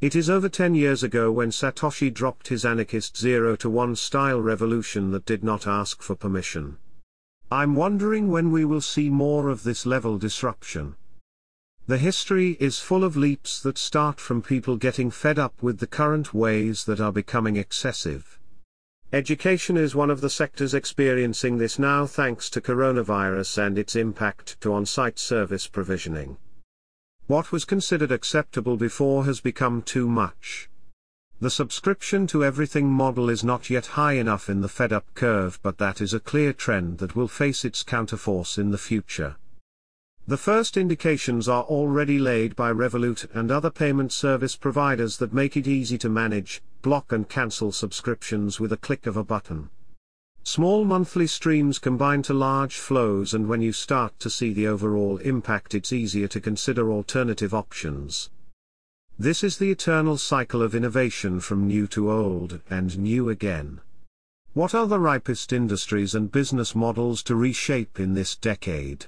It is over 10 years ago when Satoshi dropped his anarchist 0 to 1 style revolution that did not ask for permission. I'm wondering when we will see more of this level disruption. The history is full of leaps that start from people getting fed up with the current ways that are becoming excessive. Education is one of the sectors experiencing this now thanks to coronavirus and its impact to on-site service provisioning. What was considered acceptable before has become too much. The subscription to everything model is not yet high enough in the fed-up curve but that is a clear trend that will face its counterforce in the future. The first indications are already laid by Revolut and other payment service providers that make it easy to manage, block and cancel subscriptions with a click of a button. Small monthly streams combine to large flows and when you start to see the overall impact it's easier to consider alternative options. This is the eternal cycle of innovation from new to old and new again. What are the ripest industries and business models to reshape in this decade?